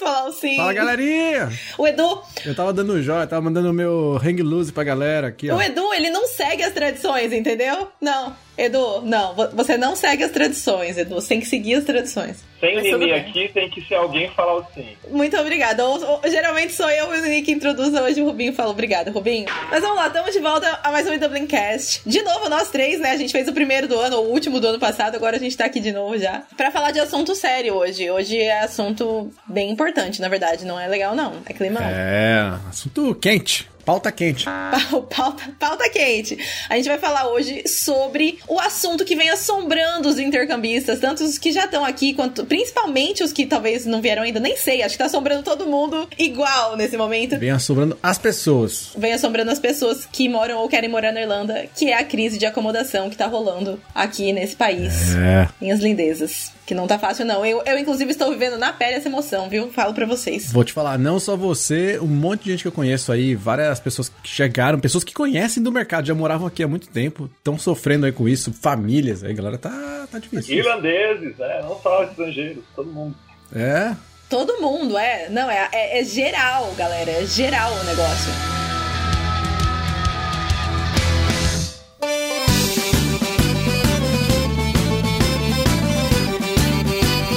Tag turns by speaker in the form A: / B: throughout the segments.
A: fosse falar um sim.
B: Fala, galerinha!
A: O Edu.
B: Eu tava dando joia, tava mandando o meu hang loose pra galera aqui, ó.
A: O Edu, ele não segue as tradições, entendeu? Não. Edu, não, você não segue as tradições, Edu. Você tem que seguir as tradições.
C: Sem o Nini aqui, tem que ser alguém falar o sim.
A: Muito obrigada. Ou, ou, geralmente sou eu e o Nini que introduz, hoje o Rubinho fala obrigada, Rubinho. Mas vamos lá, estamos de volta a mais um Dublincast. De novo, nós três, né? A gente fez o primeiro do ano, o último do ano passado, agora a gente tá aqui de novo já. Pra falar de assunto sério hoje. Hoje é assunto bem importante, na verdade. Não é legal, não. É clima.
B: É, assunto quente. Pauta quente.
A: Pauta, pauta quente. A gente vai falar hoje sobre o assunto que vem assombrando os intercambistas, tanto os que já estão aqui, quanto principalmente os que talvez não vieram ainda, nem sei, acho que tá assombrando todo mundo igual nesse momento.
B: Vem assombrando as pessoas.
A: Vem assombrando as pessoas que moram ou querem morar na Irlanda, que é a crise de acomodação que tá rolando aqui nesse país.
B: É.
A: Em as lindezas. Que não tá fácil, não. Eu, eu, inclusive, estou vivendo na pele essa emoção, viu? Falo pra vocês.
B: Vou te falar, não só você, um monte de gente que eu conheço aí, várias pessoas que chegaram, pessoas que conhecem do mercado, já moravam aqui há muito tempo, estão sofrendo aí com isso, famílias aí, galera, tá, tá difícil.
C: Irlandeses, é, não só estrangeiros, todo mundo.
B: É.
A: Todo mundo, é. Não, é, é, é geral, galera, é geral o negócio.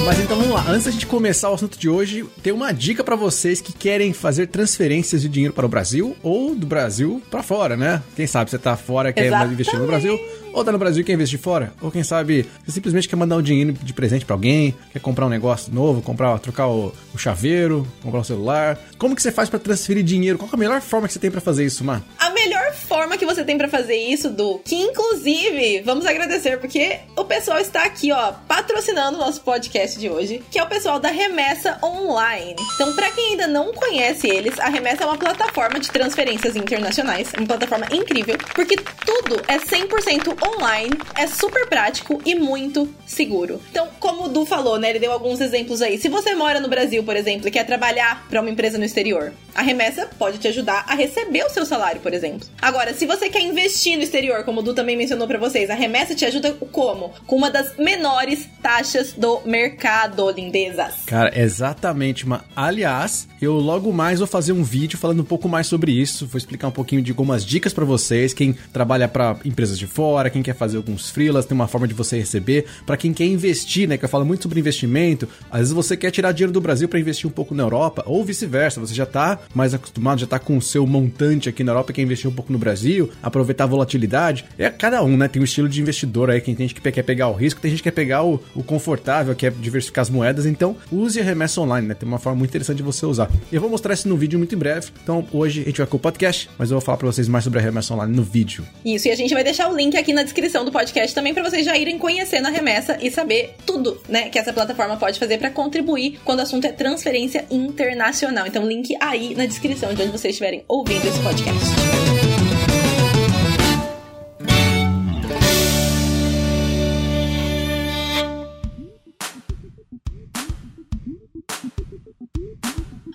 B: Mas então vamos lá, antes da gente começar o assunto de hoje, tem uma dica para vocês que querem fazer transferências de dinheiro para o Brasil ou do Brasil para fora, né? Quem sabe você tá fora quer Exatamente. investir no Brasil, ou tá no Brasil e quer investir fora, ou quem sabe você simplesmente quer mandar um dinheiro de presente para alguém, quer comprar um negócio novo, comprar, trocar o, o chaveiro, comprar um celular. Como que você faz para transferir dinheiro? Qual é a melhor forma que você tem para fazer isso, Mar?
A: A melhor forma que você tem para fazer isso, Du, que inclusive vamos agradecer porque o pessoal está aqui, ó, patrocinando o nosso podcast podcast de hoje, que é o pessoal da Remessa Online. Então, para quem ainda não conhece eles, a Remessa é uma plataforma de transferências internacionais, uma plataforma incrível, porque tudo é 100% online, é super prático e muito seguro. Então, como o Du falou, né, ele deu alguns exemplos aí. Se você mora no Brasil, por exemplo, e quer trabalhar para uma empresa no exterior, a remessa pode te ajudar a receber o seu salário, por exemplo. Agora, se você quer investir no exterior, como o Du também mencionou para vocês, a remessa te ajuda como? Com uma das menores taxas do mercado lindezas.
B: Cara, exatamente. Mas, aliás, eu logo mais vou fazer um vídeo falando um pouco mais sobre isso. Vou explicar um pouquinho de algumas dicas para vocês. Quem trabalha para empresas de fora, quem quer fazer alguns freelas, tem uma forma de você receber. Para quem quer investir, né? Que eu falo muito sobre investimento. Às vezes você quer tirar dinheiro do Brasil para investir um pouco na Europa, ou vice-versa. Você já tá mais acostumado, já tá com o seu montante aqui na Europa quer investir um pouco no Brasil, aproveitar a volatilidade. É cada um, né? Tem um estilo de investidor aí. Quem tem gente que quer pegar o risco, tem gente que quer pegar o, o confortável, que é diversificar as moedas, então use a remessa online, né? Tem uma forma muito interessante de você usar. Eu vou mostrar isso no vídeo muito em breve. Então hoje a gente vai com o podcast, mas eu vou falar para vocês mais sobre a remessa online no vídeo.
A: Isso, e a gente vai deixar o link aqui na descrição do podcast também para vocês já irem conhecendo a remessa e saber tudo, né, que essa plataforma pode fazer para contribuir quando o assunto é transferência internacional. Então link aí na descrição de onde vocês estiverem ouvindo esse podcast.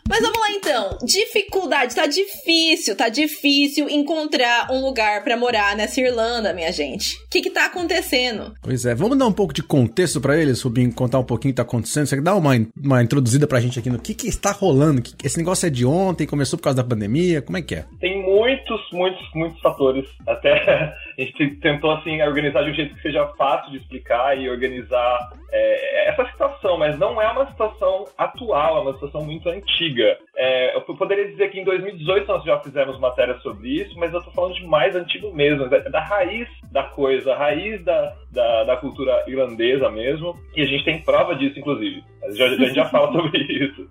A: Mas vamos lá então. Dificuldade, tá difícil, tá difícil encontrar um lugar para morar nessa Irlanda, minha gente. O que que tá acontecendo?
B: Pois é, vamos dar um pouco de contexto para eles, Rubinho, contar um pouquinho o que tá acontecendo. Você dá uma, uma introduzida pra gente aqui no que que está rolando. Esse negócio é de ontem, começou por causa da pandemia, como é que é?
C: Tem muitos, muitos, muitos fatores. Até a gente tentou assim organizar de um jeito que seja fácil de explicar e organizar é, essa situação, mas não é uma situação atual, é uma situação muito antiga. É, eu poderia dizer que em 2018 nós já fizemos matéria sobre isso, mas eu estou falando de mais antigo mesmo, da, da, raiz da coisa, a raiz da, da, da, cultura irlandesa mesmo, e a gente tem prova disso, inclusive. A gente, a gente já fala sobre isso.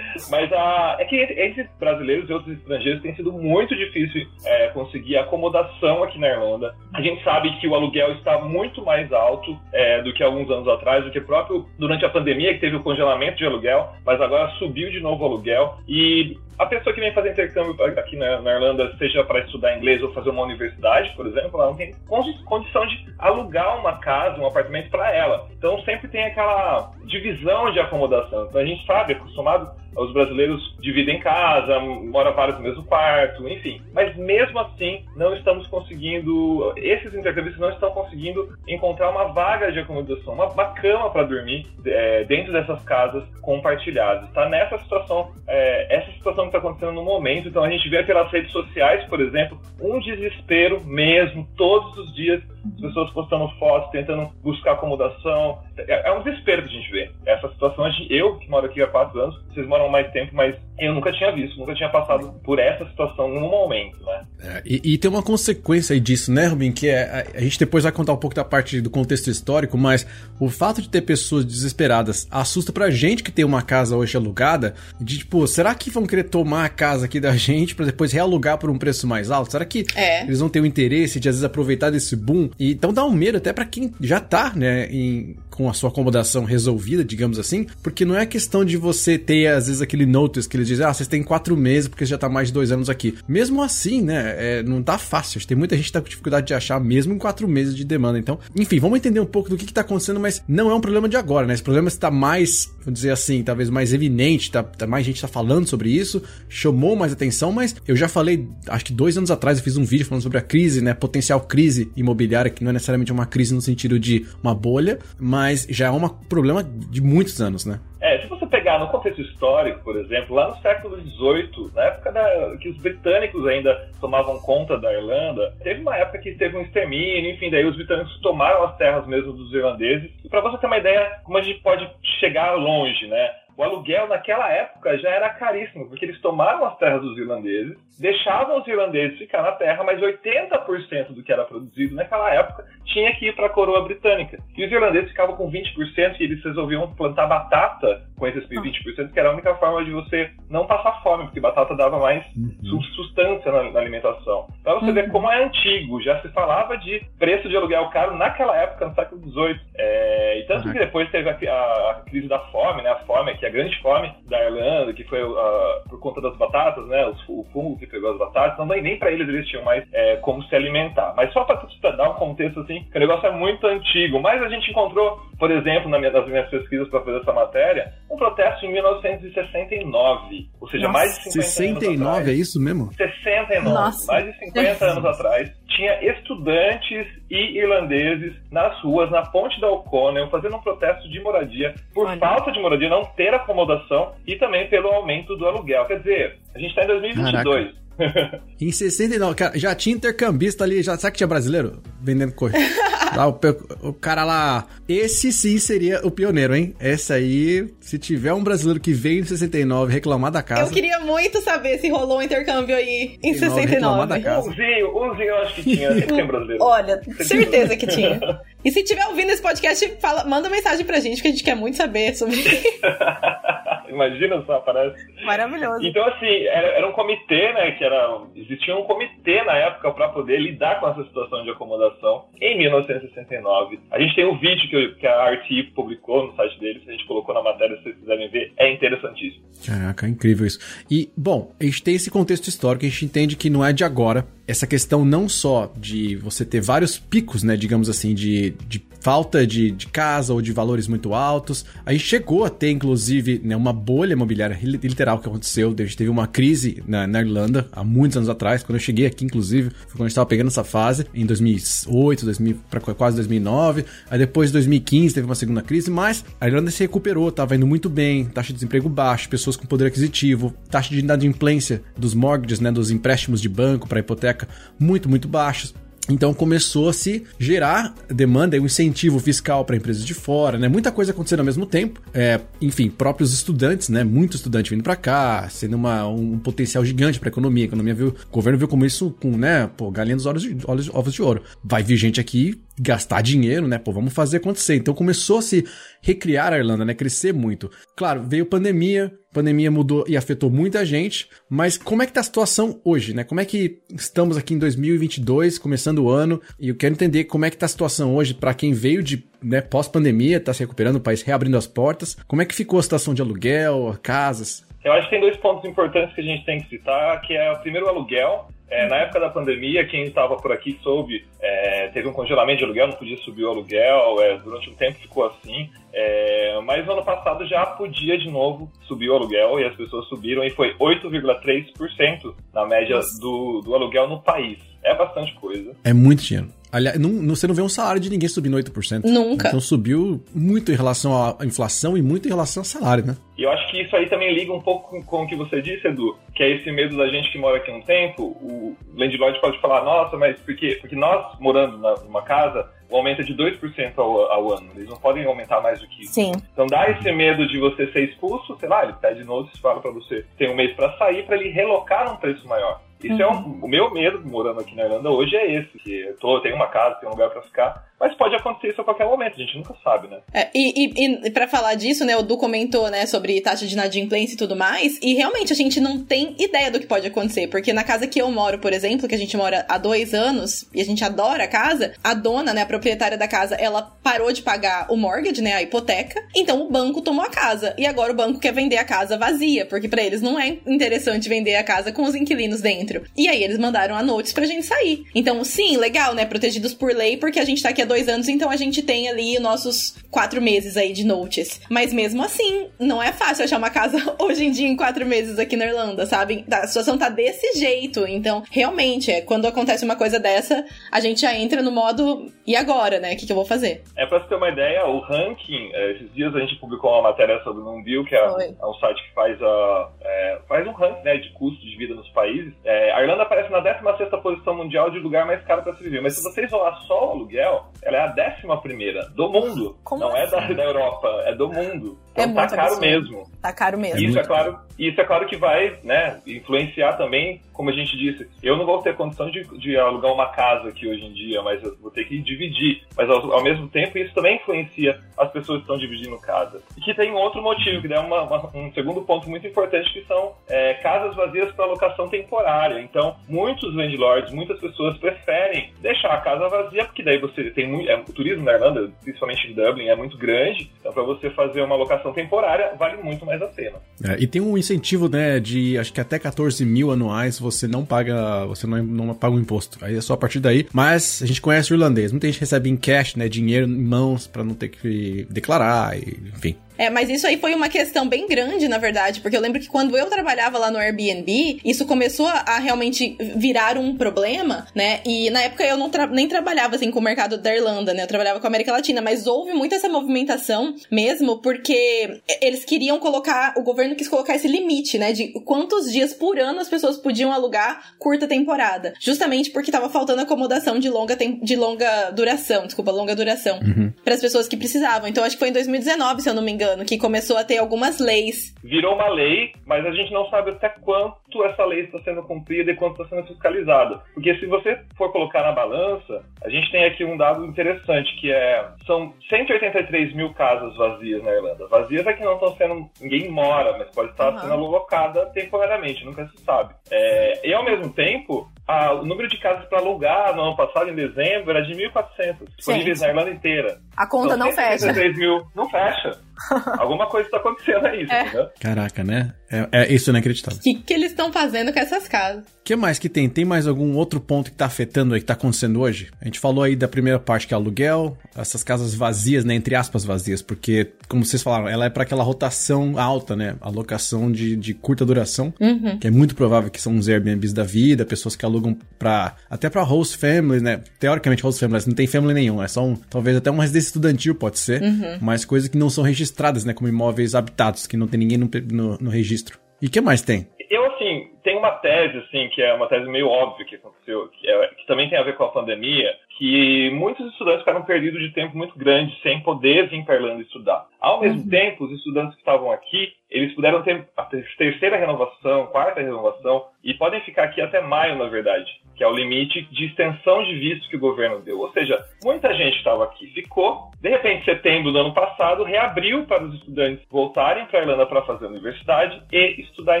C: Mas a, é que entre brasileiros e outros estrangeiros tem sido muito difícil é, conseguir acomodação aqui na Irlanda. A gente sabe que o aluguel está muito mais alto é, do que alguns anos atrás, do que próprio durante a pandemia, que teve o congelamento de aluguel, mas agora subiu de novo o aluguel. E need a pessoa que vem fazer intercâmbio aqui na, na Irlanda, seja para estudar inglês ou fazer uma universidade, por exemplo, ela não tem condição de alugar uma casa, um apartamento para ela. Então sempre tem aquela divisão de acomodação. Então a gente sabe, acostumado, os brasileiros dividem casa, moram vários no mesmo quarto, enfim. Mas mesmo assim, não estamos conseguindo, esses intercambistas não estão conseguindo encontrar uma vaga de acomodação, uma, uma cama para dormir é, dentro dessas casas compartilhadas. Está nessa situação, é, essa situação que está acontecendo no momento. Então a gente vê pelas redes sociais, por exemplo, um desespero mesmo, todos os dias as pessoas postando fotos, tentando buscar acomodação. É, é um desespero que a gente vê. Essa situação, eu que moro aqui há quatro anos, vocês moram mais tempo, mas eu nunca tinha visto, nunca tinha passado por essa situação no momento, né?
B: É, e, e, tem uma consequência aí disso, né, Rubin? Que é. A, a, gente depois vai contar um pouco da parte do contexto histórico, mas o fato de ter pessoas desesperadas assusta pra gente que tem uma casa hoje alugada, de tipo, será que vão querer tomar a casa aqui da gente para depois realugar por um preço mais alto? Será que é. eles vão ter o interesse de às vezes aproveitar desse boom? E, então dá um medo até para quem já tá, né, em, com a sua acomodação resolvida, digamos assim, porque não é questão de você ter, às vezes, aquele notice que eles dizem, ah, vocês têm quatro meses porque já tá mais de dois anos aqui. Mesmo assim, né, é, não tá fácil. Tem muita gente que tá com dificuldade de achar, mesmo em quatro meses de demanda. Então, enfim, vamos entender um pouco do que, que tá acontecendo, mas não é um problema de agora, né? Esse problema está mais, vamos dizer assim, talvez mais evidente, tá, tá mais gente tá falando sobre isso, chamou mais atenção, mas eu já falei, acho que dois anos atrás eu fiz um vídeo falando sobre a crise, né, potencial crise imobiliária, que não é necessariamente uma crise no sentido de uma bolha, mas já é um problema de muitos anos, né?
C: É, se você pegar no contexto histórico, por exemplo, lá no século XVIII, na época da, que os britânicos ainda tomavam conta da Irlanda, teve uma época que teve um extermínio, enfim, daí os britânicos tomaram as terras mesmo dos irlandeses. E para você ter uma ideia como a gente pode chegar longe, né? O aluguel naquela época já era caríssimo, porque eles tomaram as terras dos irlandeses, deixavam os irlandeses ficar na terra, mas 80% do que era produzido naquela época tinha que ir para a coroa britânica. E os irlandeses ficavam com 20% e eles resolviam plantar batata com esses 20%, que era a única forma de você não passar fome, porque batata dava mais uhum. substância na, na alimentação. Para você uhum. ver como é antigo, já se falava de preço de aluguel caro naquela época, no século XVIII. É, e tanto uhum. que depois teve a, a, a, crise da fome, né? A fome aqui a grande fome da Irlanda, que foi uh, por conta das batatas, né? O, fungo que pegou as batatas, não, nem para eles eles tinham mais é, como se alimentar. Mas só para dar um contexto assim, que o negócio é muito antigo. Mas a gente encontrou, por exemplo, na minha, nas minhas pesquisas para fazer essa matéria, um protesto em 1969. Ou seja, Nossa, mais de 50
B: 69, anos atrás. é isso mesmo?
C: 69. Nossa. Mais de 50 anos atrás tinha estudantes e irlandeses nas ruas, na ponte da O'Connell, fazendo um protesto de moradia por Olha. falta de moradia, não ter acomodação e também pelo aumento do aluguel. Quer dizer, a gente está em 2022. Caraca.
B: em 69, cara, já tinha intercambista ali, já sabe que tinha brasileiro vendendo coisa. lá, o, o, cara lá, esse sim seria o pioneiro, hein? Esse aí, se tiver um brasileiro que veio em 69 reclamar da casa.
A: Eu queria muito saber se rolou um intercâmbio aí em 69. Da
C: casa. Umzinho, umzinho eu acho que tinha, sempre tem brasileiro.
A: Olha, certeza que tinha. E se tiver ouvindo esse podcast, fala, manda mensagem pra gente, que a gente quer muito saber sobre.
C: Imagina só, parece.
A: Maravilhoso.
C: Então, assim, era, era, um comitê, né? Que era. Existia um comitê na época para poder lidar com essa situação de acomodação em 1969. A gente tem um vídeo que, que a RT publicou no site deles, a gente colocou na matéria, se vocês quiserem ver. É interessantíssimo.
B: Caraca, incrível isso. E, bom, a gente tem esse contexto histórico, a gente entende que não é de agora essa questão não só de você ter vários picos, né, digamos assim, de, de falta de, de casa ou de valores muito altos. A gente chegou a ter, inclusive, né, uma bolha imobiliária literal que aconteceu. A gente teve uma crise na, na, Irlanda há muitos anos atrás. Quando eu cheguei aqui, inclusive, foi quando a gente estava pegando essa fase, em 2008, 2000, para quase 2009. Aí depois, em 2015, teve uma segunda crise, mas a Irlanda se recuperou, estava indo muito bem, taxa de desemprego baixa, pessoas com poder aquisitivo, taxa de inadimplência dos mortgages, né, dos empréstimos de banco para hipoteca muito, muito baixos. Então começou a se gerar demanda e um incentivo fiscal para empresas de fora, né? Muita coisa acontecendo ao mesmo tempo. É, enfim, próprios estudantes, né? Muito estudante vindo para cá, sendo uma, um potencial gigante para a economia. A economia viu, o governo viu como isso com, né? Pô, galinha dos olhos de, olhos, ovos de ouro. Vai vir gente aqui gastar dinheiro, né? Pô, vamos fazer acontecer. Então começou a se recriar a Irlanda, né? Crescer muito. Claro, veio pandemia, pandemia mudou e afetou muita gente, mas como é que tá a situação hoje, né? Como é que estamos aqui em 2022, começando o ano, e eu quero entender como é que tá a situação hoje para quem veio de né, pós-pandemia, tá se recuperando, o país reabrindo as portas. Como é que ficou a situação de aluguel, casas?
C: Eu acho que tem dois pontos importantes que a gente tem que citar, que é o primeiro aluguel, É, na época da pandemia, quem estava por aqui soube, é, teve um congelamento de aluguel, não podia subir o aluguel, é, durante um tempo ficou assim. É, mas no ano passado já podia de novo subir o aluguel e as pessoas subiram e foi 8,3% na média do, do aluguel no país. É bastante coisa.
B: É muito dinheiro. Aliás, não, não, você não vê um salário de ninguém subindo 8%.
A: Nunca.
B: Então subiu muito em relação à inflação e muito em relação ao salário, né?
C: E eu acho que isso aí também liga um pouco com o que você disse, Edu, que é esse medo da gente que mora aqui há um tempo. O landlord pode falar, nossa, mas por quê? Porque nós, morando numa casa, o aumento é de 2% ao, ao ano. Eles não podem aumentar mais do que isso.
A: Sim.
C: Então dá esse medo de você ser expulso, sei lá, ele pede notice, fala para você tem um mês para sair, para ele relocar um preço maior. Isso uhum. é um, o meu medo morando aqui na Irlanda hoje é esse, que eu tô, tenho uma casa, tenho um lugar para ficar, mas pode acontecer isso a qualquer momento, a gente nunca sabe, né?
A: É, e, e, e para falar disso, né, o Du comentou, né, sobre taxa de inadimplência e tudo mais, e realmente a gente não tem ideia do que pode acontecer, porque na casa que eu moro, por exemplo, que a gente mora há dois anos, e a gente adora a casa, a dona, né, a proprietária da casa, ela parou de pagar o mortgage, né, a hipoteca, então o banco tomou a casa, e agora o banco quer vender a casa vazia, porque para eles não é interessante vender a casa com os inquilinos dentro. E aí eles mandaram a notice pra gente sair. Então, sim, legal, né, protegidos por lei, porque a gente tá aqui há dois anos, então a gente tem ali os nossos quatro meses aí de notice. Mas mesmo assim, não é fácil achar uma casa hoje em dia em quatro meses aqui na Irlanda, sabe? A situação tá desse jeito. Então, realmente, é quando acontece uma coisa dessa, a gente já entra no modo e agora, né? O que, que eu vou fazer?
C: É pra você ter uma ideia, o ranking, é, esses dias a gente publicou uma matéria sobre o Numbio, que é, é, um site que faz, a, é, faz um ranking né, de custo de vida nos países. É, a Irlanda aparece na 16 posição mundial de lugar mais caro para se viver. Mas se você isolar só o aluguel, ela é a 11 do mundo. Como não assim? é da, da, Europa, é do mundo.
A: É então
C: é tá caro absurdo. mesmo.
A: Tá caro mesmo.
C: Isso é claro, isso é claro que vai né, influenciar também, como a gente disse. Eu não vou ter condição de, de alugar uma casa aqui hoje em dia, mas eu vou ter que dividir. Mas ao, ao mesmo tempo, isso também influencia as pessoas que estão dividindo casa. E que tem um outro motivo, que é uma, uma, um segundo ponto muito importante, que são é, casas vazias para locação temporária. Então, muitos landlords, muitas pessoas preferem deixar a casa vazia, porque daí você tem muito. É, o turismo na Irlanda, principalmente em Dublin, é muito grande. Então, para você fazer uma locação temporária, vale muito mais a pena.
B: É, e tem um incentivo, né, de acho que até 14 mil anuais você não paga. Você não, não paga o imposto. Aí é só a partir daí. Mas a gente conhece o irlandês. Muita gente recebe em cash, né? Dinheiro em mãos para não ter que declarar, e, enfim.
A: É, mas isso aí foi uma questão bem grande, na verdade, porque eu lembro que quando eu trabalhava lá no Airbnb, isso começou a realmente virar um problema, né? E na época eu não tra nem trabalhava assim com o mercado da Irlanda, né? Eu trabalhava com a América Latina, mas houve muito essa movimentação mesmo, porque eles queriam colocar, o governo quis colocar esse limite, né? De quantos dias por ano as pessoas podiam alugar curta temporada. Justamente porque tava faltando acomodação de longa, de longa duração, desculpa, longa duração, uhum. para as pessoas que precisavam. Então acho que foi em 2019, se eu não me engano engano, que começou a ter algumas leis.
C: Virou uma lei, mas a gente não sabe até quanto essa lei está sendo cumprida e quanto está sendo fiscalizada. Porque se você for colocar na balança, a gente tem aqui um dado interessante, que é são 183 mil casas vazias na Irlanda. Vazias é que não estão sendo. ninguém mora, mas pode estar uhum. sendo alocada temporariamente, nunca se sabe. É, e ao mesmo tempo, a, o número de casas para alugar no ano passado, em dezembro, era de 1.400, disponíveis na Irlanda inteira.
A: A conta não fecha.
C: Mil, não fecha. Alguma coisa está acontecendo aí, é. entendeu?
B: Caraca, né? É, é isso inacreditável.
A: O que, que eles estão fazendo com essas casas?
B: O que mais que tem? Tem mais algum outro ponto que está afetando aí, que está acontecendo hoje? A gente falou aí da primeira parte que é aluguel, essas casas vazias, né? Entre aspas, vazias, porque, como vocês falaram, ela é para aquela rotação alta, né? Alocação de, de curta duração,
A: uhum.
B: que é muito provável que são os Airbnbs da vida, pessoas que alugam para até para host families, né? Teoricamente, host families não tem family nenhum, é só um, talvez até uma residência estudantil, pode ser,
A: uhum.
B: mas coisas que não são registradas, né? Como imóveis habitados, que não tem ninguém no, no, no registro. E que mais tem?
C: Eu, assim, tem uma tese, assim, que é uma tese meio óbvia que aconteceu, que, é, que também tem a ver com a pandemia, que muitos estudantes ficaram perdidos de tempo muito grande sem poder vir para a Irlanda estudar. Ao mesmo uhum. tempo, os estudantes que estavam aqui, eles puderam ter a terceira renovação, quarta renovação, e podem ficar aqui até maio, na verdade, que é o limite de extensão de visto que o governo deu. Ou seja, muita gente estava aqui, ficou, de repente, setembro do ano passado, reabriu para os estudantes voltarem para a Irlanda para fazer a universidade e estudar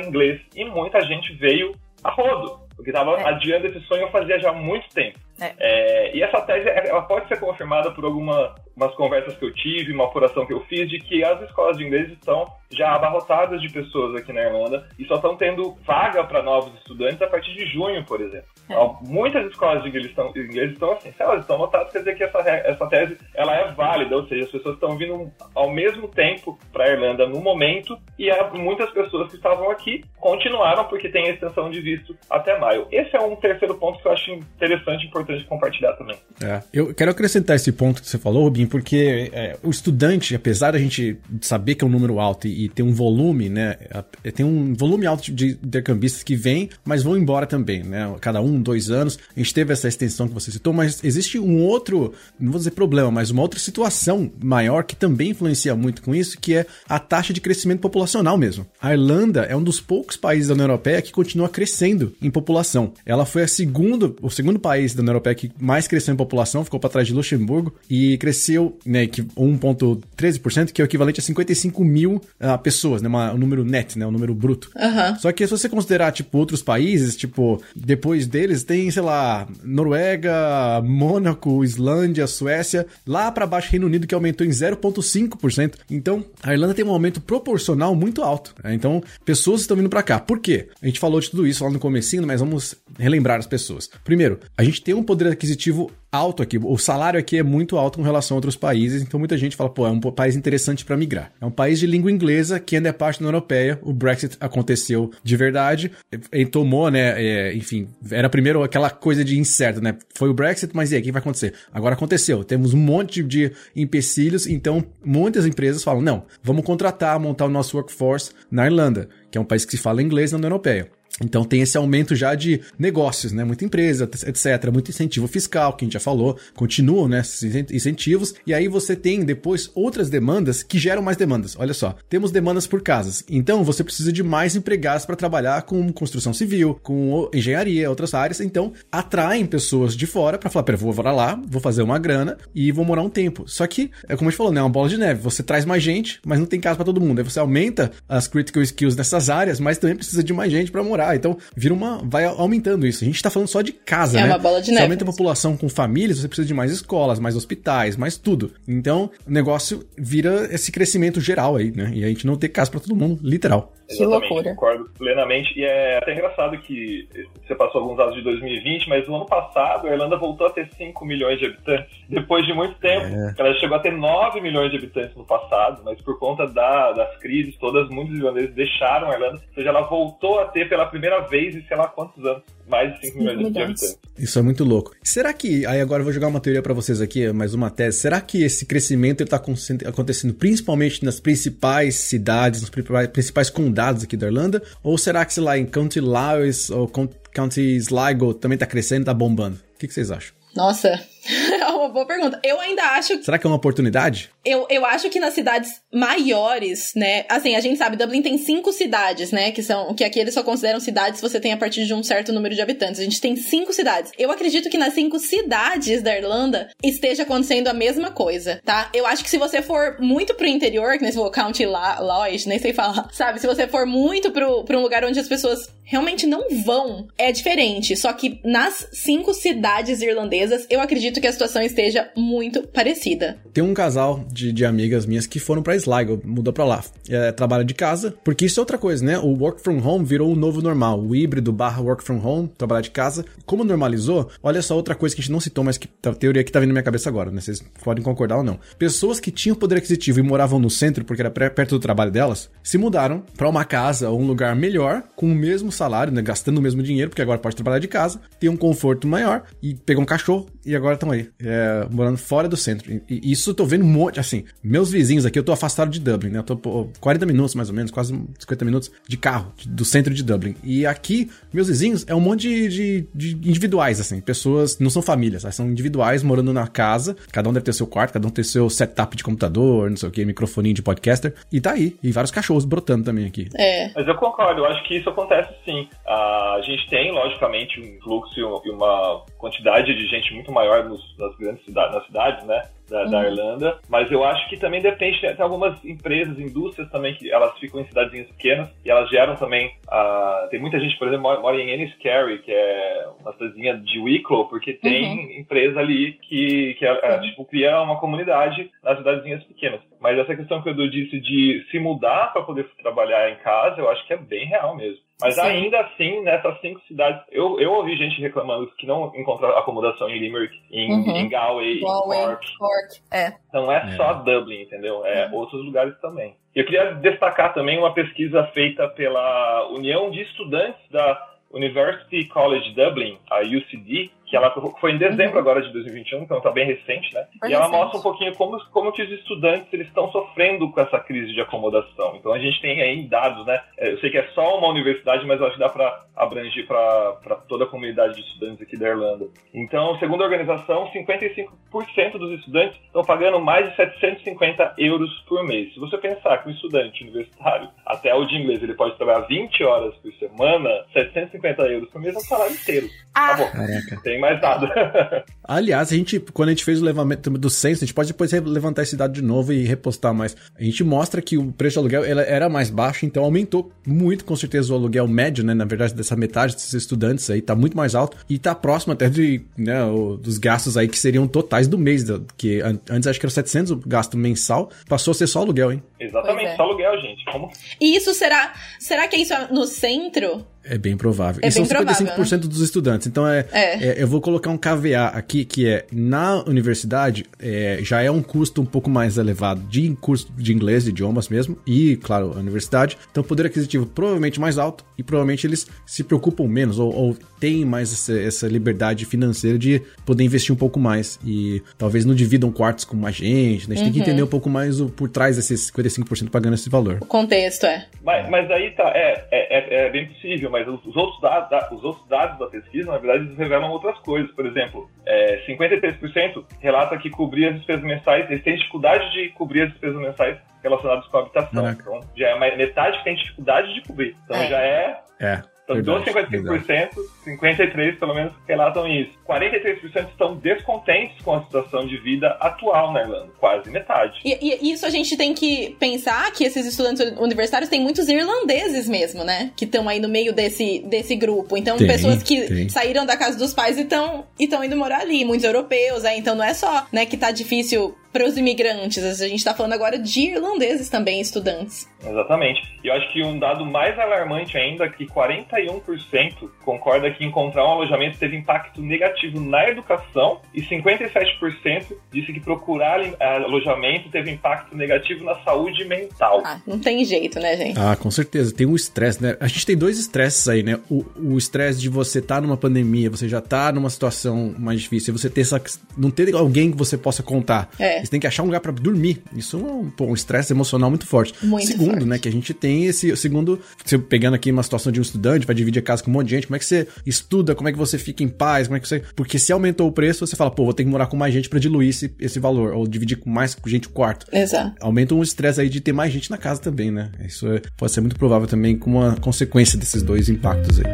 C: inglês, e muita gente veio a rodo, porque estava é. adiando esse sonho fazia já muito tempo.
A: É.
C: É, e essa tese ela pode ser confirmada por alguma umas conversas que eu tive, uma apuração que eu fiz, de que as escolas de inglês estão já abarrotadas de pessoas aqui na Irlanda e só estão tendo vaga para novos estudantes a partir de junho, por exemplo. É. Então, muitas escolas de inglês estão, inglês estão assim, se elas estão lotadas, quer dizer que essa, essa tese ela é válida, ou seja, as pessoas estão vindo ao mesmo tempo para a Irlanda no momento e há muitas pessoas que estavam aqui continuaram porque tem a extensão de visto até maio. Esse é um terceiro ponto que eu acho interessante e importante compartilhar também.
B: É, eu quero acrescentar esse ponto que você falou, Rubinho, porque é, o estudante, apesar da gente saber que é um número alto e, e ter um volume, né, tem um volume alto de intercambistas que vêm, mas vão embora também, né, cada um, dois anos. A gente teve essa extensão que você citou, mas existe um outro, não vou dizer problema, mas uma outra situação maior que também influencia muito com isso, que é a taxa de crescimento populacional mesmo. A Irlanda é um dos poucos países da União Europeia que continua crescendo em população. Ela foi a segunda, o segundo país da União Europeia que mais cresceu em população, ficou para trás de Luxemburgo e cresceu, né, que 1.13%, que é o equivalente a 55 mil uh, pessoas, né, uma, um número net, né, um número bruto.
A: Uhum.
B: Só que se você considerar tipo outros países, tipo depois deles tem, sei lá, Noruega, Mônaco, Islândia, Suécia, lá para baixo Reino Unido que aumentou em 0.5%. Então a Irlanda tem um aumento proporcional muito alto. Né? Então pessoas estão vindo para cá. Por quê? A gente falou de tudo isso lá no comecinho, mas vamos relembrar as pessoas. Primeiro, a gente tem um poder aquisitivo alto aqui. O salário aqui é muito alto com relação a outros países, então muita gente fala, pô, é um país interessante para migrar. É um país de língua inglesa que ainda é parte da União Europeia. O Brexit aconteceu de verdade, ele tomou, né, é, enfim, era primeiro aquela coisa de incerto, né? Foi o Brexit, mas e aí, o que vai acontecer? Agora aconteceu. Temos um monte de empecilhos, então muitas empresas falam, não, vamos contratar, montar o nosso workforce na Irlanda, que é um país que se fala inglês na União Europeia. Então tem esse aumento já de negócios, né? Muita empresa, etc. Muito incentivo fiscal, que a gente já falou, continuam, né? Esses incentivos. E aí você tem depois outras demandas que geram mais demandas. Olha só, temos demandas por casas. Então você precisa de mais empregados para trabalhar com construção civil, com engenharia, outras áreas. Então atraem pessoas de fora para falar: pera, vou morar lá, vou fazer uma grana e vou morar um tempo. Só que, é como a gente falou, né? É uma bola de neve. Você traz mais gente, mas não tem casa para todo mundo. Aí você aumenta as critical skills nessas áreas, mas também precisa de mais gente para morar morar. Então, vira uma. vai aumentando isso. A gente tá falando só de casa,
A: é
B: né?
A: É uma bola de neve.
B: Se aumenta a população com famílias, você precisa de mais escolas, mais hospitais, mais tudo. Então, o negócio vira esse crescimento geral aí, né? E a gente não ter casa para todo mundo, literal.
A: Que loucura.
C: Concordo plenamente. E é até engraçado que você passou alguns dados de 2020, mas no ano passado a Irlanda voltou a ter 5 milhões de habitantes. Depois de muito tempo, é. ela chegou a ter 9 milhões de habitantes no passado, mas por conta da, das crises todas, muitos irlandeses deixaram a Irlanda. Ou seja, ela voltou a ter pela primeira vez em sei lá quantos anos mais de 5 milhões de habitantes.
B: Isso é muito louco. Será que, aí agora eu vou jogar uma teoria para vocês aqui, mais uma tese. Será que esse crescimento está acontecendo principalmente nas principais cidades, nos principais condados aqui da Irlanda? Ou será que, sei lá, em County Lawes ou County Sligo também está crescendo, está bombando? O que, que vocês acham?
A: Nossa, é uma boa pergunta. Eu ainda acho.
B: Será que é uma oportunidade?
A: Eu, eu acho que nas cidades maiores, né? Assim, a gente sabe, Dublin tem cinco cidades, né? Que são. Que aqui eles só consideram cidades se você tem a partir de um certo número de habitantes. A gente tem cinco cidades. Eu acredito que nas cinco cidades da Irlanda esteja acontecendo a mesma coisa, tá? Eu acho que se você for muito pro interior, que nem se for County Laws, nem sei falar, sabe? Se você for muito pro, pro um lugar onde as pessoas realmente não vão, é diferente. Só que nas cinco cidades irlandesas, eu acredito que a situação esteja muito parecida.
B: Tem um casal de, de amigas minhas que foram para Sligo, mudou para lá. É, trabalha de casa, porque isso é outra coisa, né? O work from home virou o novo normal. O híbrido barra work from home, trabalhar de casa. Como normalizou, olha só outra coisa que a gente não citou, mas que a teoria que tá vindo na minha cabeça agora, né? Vocês podem concordar ou não. Pessoas que tinham poder aquisitivo e moravam no centro, porque era perto do trabalho delas, se mudaram para uma casa ou um lugar melhor, com o mesmo salário, né? Gastando o mesmo dinheiro, porque agora pode trabalhar de casa, ter um conforto maior e pegar um cachorro e agora estão aí, é, morando fora do centro. E, e isso eu tô vendo um monte, assim, meus vizinhos aqui, eu tô afastado de Dublin, né? Eu tô pô, 40 minutos mais ou menos, quase 50 minutos de carro de, do centro de Dublin. E aqui, meus vizinhos é um monte de, de, de individuais, assim, pessoas, não são famílias, sabe? são individuais morando na casa, cada um deve ter seu quarto, cada um tem seu setup de computador, não sei o que, microfoninho de podcaster, e tá aí. E vários cachorros brotando também aqui.
A: É.
C: Mas eu concordo, eu acho que isso acontece sim. A gente tem, logicamente, um fluxo e uma quantidade de gente muito maior nos, nas grandes cidades, nas cidades, né? Da, uhum. da, Irlanda, mas eu acho que também depende, tem algumas empresas, indústrias também que elas ficam em cidadezinhas pequenas e elas geram também, uh, tem muita gente, por exemplo, mora, mora em Enniskerry, que é uma cidadezinha de Wicklow, porque tem uhum. empresa ali que, que é, é, tipo, cria uma comunidade nas cidadezinhas pequenas. Mas essa questão que o Edu disse de se mudar para poder trabalhar em casa, eu acho que é bem real mesmo. Mas Sim. ainda assim, nessas cinco cidades, eu, eu ouvi gente reclamando que não encontrou acomodação em Limerick, em, uhum. em Galway, Galway, em Cork. Cork. É. Então é, é, só Dublin, entendeu? É uhum. outros lugares também. Eu queria destacar também uma pesquisa feita pela União de Estudantes da University College Dublin, a UCD, que ela foi em dezembro uhum. agora de 2021, então está bem recente, né? e ela mostra um pouquinho como, como que os estudantes eles estão sofrendo com essa crise de acomodação. Então a gente tem aí dados, né? É, eu sei que é só uma universidade, mas eu acho que dá para abranger para toda a comunidade de estudantes aqui da Irlanda. Então, segundo a organização, 55% dos estudantes estão pagando mais de 750 euros por mês. Se você pensar que um estudante universitário, até o de inglês, ele pode trabalhar 20 horas por semana, 750 euros por mês é um salário inteiro.
A: Ah. Tá bom. Caraca.
C: Tem mais nada.
B: Aliás, a gente, quando a gente fez o levantamento do censo, a gente pode depois levantar esse dado de novo e repostar, mas a gente mostra que o preço do aluguel era mais baixo, então aumentou muito, com certeza, o aluguel médio, né? Na verdade, dessa metade desses estudantes aí, tá muito mais alto e tá próximo até de, né, dos gastos aí que seriam totais do mês, que antes acho que era 700 o gasto mensal, passou a ser só aluguel, hein?
C: Exatamente, é. só aluguel, gente. Como...
A: E isso será, será que é isso no centro?
B: É bem provável. É e são 55% provável, né? dos estudantes. Então, é, é. é, eu vou colocar um KVA aqui, que é, na universidade, é, já é um custo um pouco mais elevado de curso de inglês, de idiomas mesmo, e, claro, a universidade. Então, poder aquisitivo provavelmente mais alto, e provavelmente eles se preocupam menos, ou, ou têm mais essa, essa, liberdade financeira de poder investir um pouco mais. E talvez não dividam quartos com mais gente, né? A gente uhum. tem que uhum. entender um pouco mais o, por trás desses 55% pagando esse valor.
A: O contexto, é.
C: Mas, mas aí tá, é, é, é, é bem possível, mas os outros, dados, os outros dados da pesquisa, na verdade, eles revelam outras coisas. Por exemplo, é, 53% relata que cobrir as despesas mensais, eles têm dificuldade de cobrir as despesas mensais relacionadas com a habitação. Caraca. Então, já é metade que tem dificuldade de cobrir. Então, é. já é.
B: É.
C: Então, dos 55%, 53% pelo menos relatam isso. 43% estão descontentes com a situação de vida atual na Irlanda, quase metade.
A: E, e, isso a gente tem que pensar que esses estudantes universitários têm muitos irlandeses mesmo, né? Que estão aí no meio desse, desse grupo. Então, tem, pessoas que tem. saíram da casa dos pais e estão indo morar ali. Muitos europeus, né? Então não é só né, que tá difícil para os imigrantes. A gente está falando agora de irlandeses também, estudantes.
C: Exatamente. E eu acho que um dado mais alarmante ainda é que 41% concorda que encontrar um alojamento teve impacto negativo na educação e 57% disse que procurar alojamento teve impacto negativo na saúde mental.
A: Ah, não tem jeito, né, gente?
B: Ah, com certeza. Tem um estresse, né? A gente tem dois estresses aí, né? O estresse de você estar tá numa pandemia, você já tá numa situação mais difícil, você ter essa, não ter alguém que você possa contar. É. Você tem que achar um lugar para dormir. Isso é um estresse emocional muito forte.
A: Muito
B: segundo,
A: forte.
B: né, que a gente tem esse segundo, você pegando aqui uma situação de um estudante, vai dividir a casa com um monte de gente, como é que você estuda, como é que você fica em paz, como é que você, porque se aumentou o preço, você fala, pô, vou ter que morar com mais gente para diluir esse, esse valor ou dividir com mais gente o quarto.
A: Exato.
B: Aumenta um estresse aí de ter mais gente na casa também, né? Isso é, pode ser muito provável também como uma consequência desses dois impactos aí.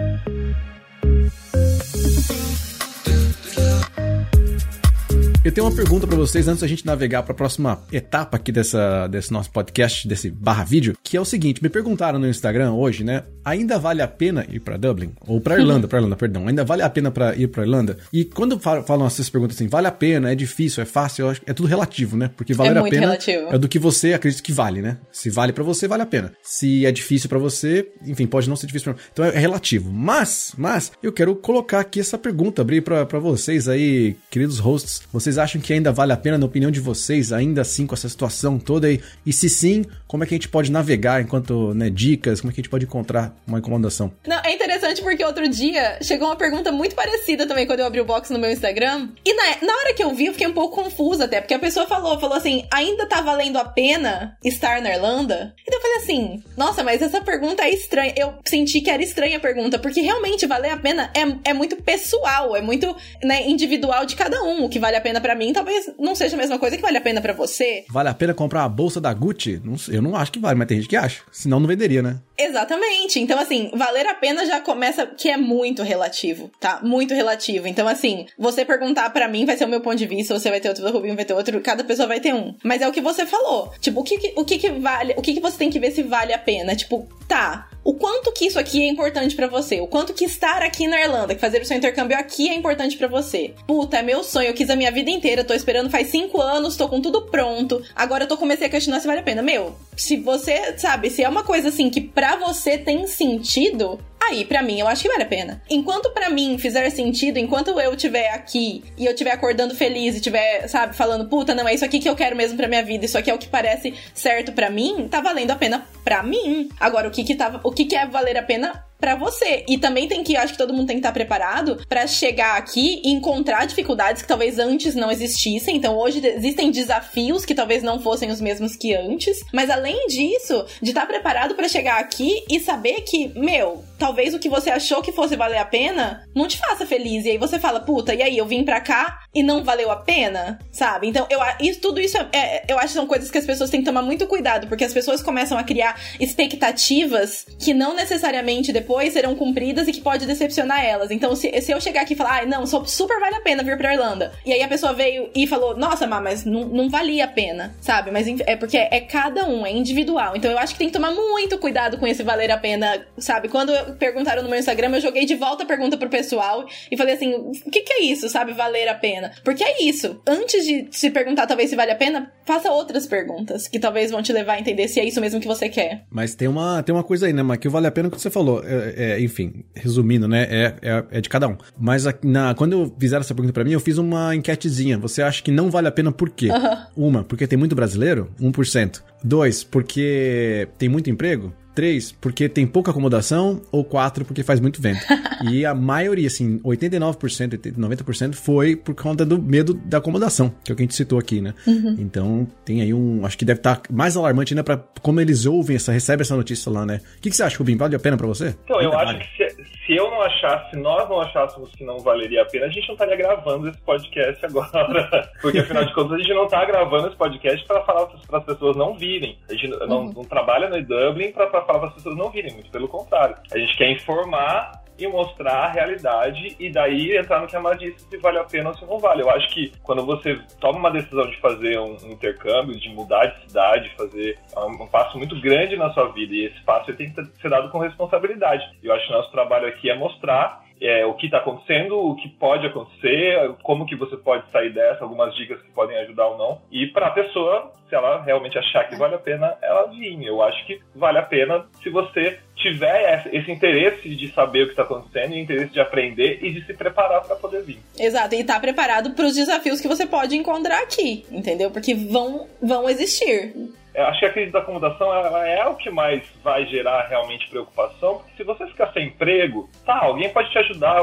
B: Eu tenho uma pergunta para vocês antes da gente navegar para a próxima etapa aqui dessa, desse nosso podcast, desse barra vídeo, que é o seguinte: me perguntaram no Instagram hoje, né? Ainda vale a pena ir para Dublin? Ou para Irlanda, para Irlanda, perdão. Ainda vale a pena para ir para Irlanda? E quando falam essas perguntas assim, vale a pena, é difícil, é fácil, eu acho, é tudo relativo, né? Porque valer é a pena
A: relativo.
B: é do que você acredita que vale, né? Se vale para você, vale a pena. Se é difícil para você, enfim, pode não ser difícil pra Então é relativo. Mas, mas, eu quero colocar aqui essa pergunta, abrir para vocês aí, queridos hosts. Vocês vocês acham que ainda vale a pena, na opinião de vocês, ainda assim com essa situação toda aí? E se sim, como é que a gente pode navegar enquanto, né, dicas, como é que a gente pode encontrar uma incomodação?
A: Não, é interessante porque outro dia chegou uma pergunta muito parecida também quando eu abri o box no meu Instagram. E na, na hora que eu vi, eu fiquei um pouco confusa até, porque a pessoa falou, falou assim, ainda tá valendo a pena estar na Irlanda? Então assim, nossa, mas essa pergunta é estranha. Eu senti que era estranha a pergunta, porque realmente valer a pena é, é muito pessoal, é muito né, individual de cada um. O que vale a pena para mim talvez não seja a mesma coisa que vale a pena para você.
B: Vale a pena comprar a bolsa da Gucci? Não eu não acho que vale, mas tem gente que acha. Senão não venderia, né?
A: Exatamente. Então, assim, valer a pena já começa que é muito relativo, tá? Muito relativo. Então, assim, você perguntar para mim vai ser o meu ponto de vista, você vai ter outro, o Rubinho vai ter outro, cada pessoa vai ter um. Mas é o que você falou. Tipo, o que, que o que, que vale, o que, que você tem que ver se vale a pena? Tipo, tá, o quanto que isso aqui é importante para você, o quanto que estar aqui na Irlanda, que fazer o seu intercâmbio aqui é importante para você. Puta, é meu sonho, eu quis a minha vida inteira, tô esperando faz cinco anos, tô com tudo pronto, agora eu tô comecei a questionar se vale a pena. Meu, se você, sabe, se é uma coisa assim que pra você tem sentido, aí para mim eu acho que vale a pena. Enquanto para mim fizer sentido, enquanto eu estiver aqui e eu estiver acordando feliz e estiver, sabe, falando, puta, não é isso aqui que eu quero mesmo pra minha vida, isso aqui é o que parece certo para mim, tá valendo a pena pra mim. Agora, o que que tá, o que que é valer a pena para você. E também tem que, acho que todo mundo tem que estar preparado para chegar aqui e encontrar dificuldades que talvez antes não existissem. Então hoje existem desafios que talvez não fossem os mesmos que antes. Mas além disso, de estar preparado para chegar aqui e saber que, meu, talvez o que você achou que fosse valer a pena não te faça feliz. E aí você fala, puta, e aí eu vim pra cá e não valeu a pena, sabe? Então, eu, isso, tudo isso é, é, eu acho que são coisas que as pessoas têm que tomar muito cuidado, porque as pessoas começam a criar expectativas que não necessariamente depois serão cumpridas e que pode decepcionar elas. Então, se, se eu chegar aqui e falar, ah, não, super vale a pena vir pra Irlanda, e aí a pessoa veio e falou, nossa, Má, mas não, não valia a pena, sabe? Mas é porque é cada um, é individual. Então, eu acho que tem que tomar muito cuidado com esse valer a pena, sabe? Quando perguntaram no meu Instagram, eu joguei de volta a pergunta pro pessoal e falei assim, o que, que é isso, sabe? Valer a pena pena. Porque é isso. Antes de se perguntar talvez se vale a pena, faça outras perguntas que talvez vão te levar a entender se é isso mesmo que você quer.
B: Mas tem uma, tem uma coisa aí, né, mas que vale a pena que você falou. É, é, enfim, resumindo, né? É, é, é, de cada um. Mas na, quando eu fizeram essa pergunta para mim, eu fiz uma enquetezinha. Você acha que não vale a pena por quê? Uma, porque tem muito brasileiro? 1%. Dois, porque tem muito emprego? Três, porque tem pouca acomodação. Ou quatro, porque faz muito vento. e a maioria, assim, 89%, 90% foi por conta do medo da acomodação, que é o que a gente citou aqui, né? Uhum. Então, tem aí um. Acho que deve estar tá mais alarmante, né? Pra como eles ouvem, essa, recebem essa notícia lá, né? O que, que você acha, Rubim? Vale a pena pra você?
C: Então, eu acho que se, eu não achasse, se nós não achássemos que não valeria a pena, a gente não estaria gravando esse podcast agora. Porque afinal de contas, a gente não está gravando esse podcast para falar para as pessoas não virem. A gente uhum. não, não, trabalha no Dublin para falar para as pessoas não virem, muito pelo contrário. A gente quer informar e mostrar a realidade e daí entrar no que a Mar disse se vale a pena ou se não vale. Eu acho que quando você toma uma decisão de fazer um, intercâmbio, de mudar de cidade, fazer um, um, passo muito grande na sua vida e esse passo tem que ser dado com responsabilidade. Eu acho que nosso trabalho aqui é mostrar é, o que está acontecendo, o que pode acontecer, como que você pode sair dessa, algumas dicas que podem ajudar ou não. E para a pessoa, se ela realmente achar que vale a pena, ela vir. Eu acho que vale a pena se você tiver esse interesse de saber o que está acontecendo, interesse de aprender e de se preparar para poder vir.
A: Exato, e estar tá preparado para os desafios que você pode encontrar aqui, entendeu? Porque vão, vão existir.
C: Eu acho que a crise da acomodação ela é o que mais vai gerar realmente preocupação, porque se você ficar sem emprego, tá, alguém pode te ajudar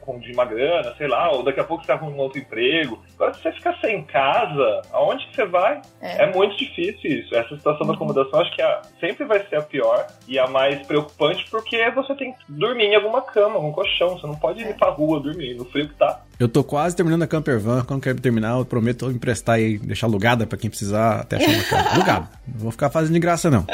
C: com de uma grana, sei lá, ou daqui a pouco você arruma um outro emprego. Agora, se você ficar sem casa, aonde você vai? É, é muito difícil isso. Essa situação da acomodação acho que a, sempre vai ser a pior e a mais preocupante, porque você tem que dormir em alguma cama, algum colchão, você não pode ir é. pra rua dormir no frio que tá.
B: Eu tô quase terminando a camper van. Quando quero terminar, eu prometo emprestar e deixar alugada para quem precisar até achar uma cama. Alugada. Não vou ficar fazendo de graça, não.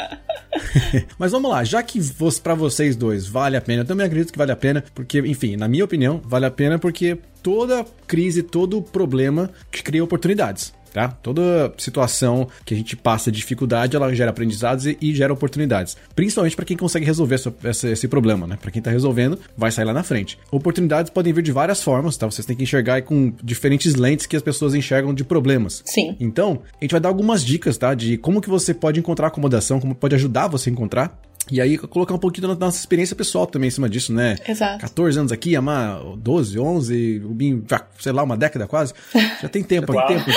B: Mas vamos lá, já que para vocês dois vale a pena, eu também acredito que vale a pena, porque, enfim, na minha opinião, vale a pena porque toda crise, todo problema cria oportunidades tá? Toda situação que a gente passa dificuldade, ela gera aprendizados e, e gera oportunidades. Principalmente para quem consegue resolver essa, essa, esse problema, né? Para quem tá resolvendo, vai sair lá na frente. Oportunidades podem vir de várias formas, tá? Vocês têm que enxergar com diferentes lentes que as pessoas enxergam de problemas.
A: Sim.
B: Então, a gente vai dar algumas dicas, tá? De como que você pode encontrar acomodação, como pode ajudar você a encontrar. E aí, colocar um pouquinho da nossa experiência pessoal também em cima disso, né?
A: Exato.
B: 14 anos aqui, Amar 12, 11, o Binho, sei lá, uma década quase. Já tem tempo, aqui tempo.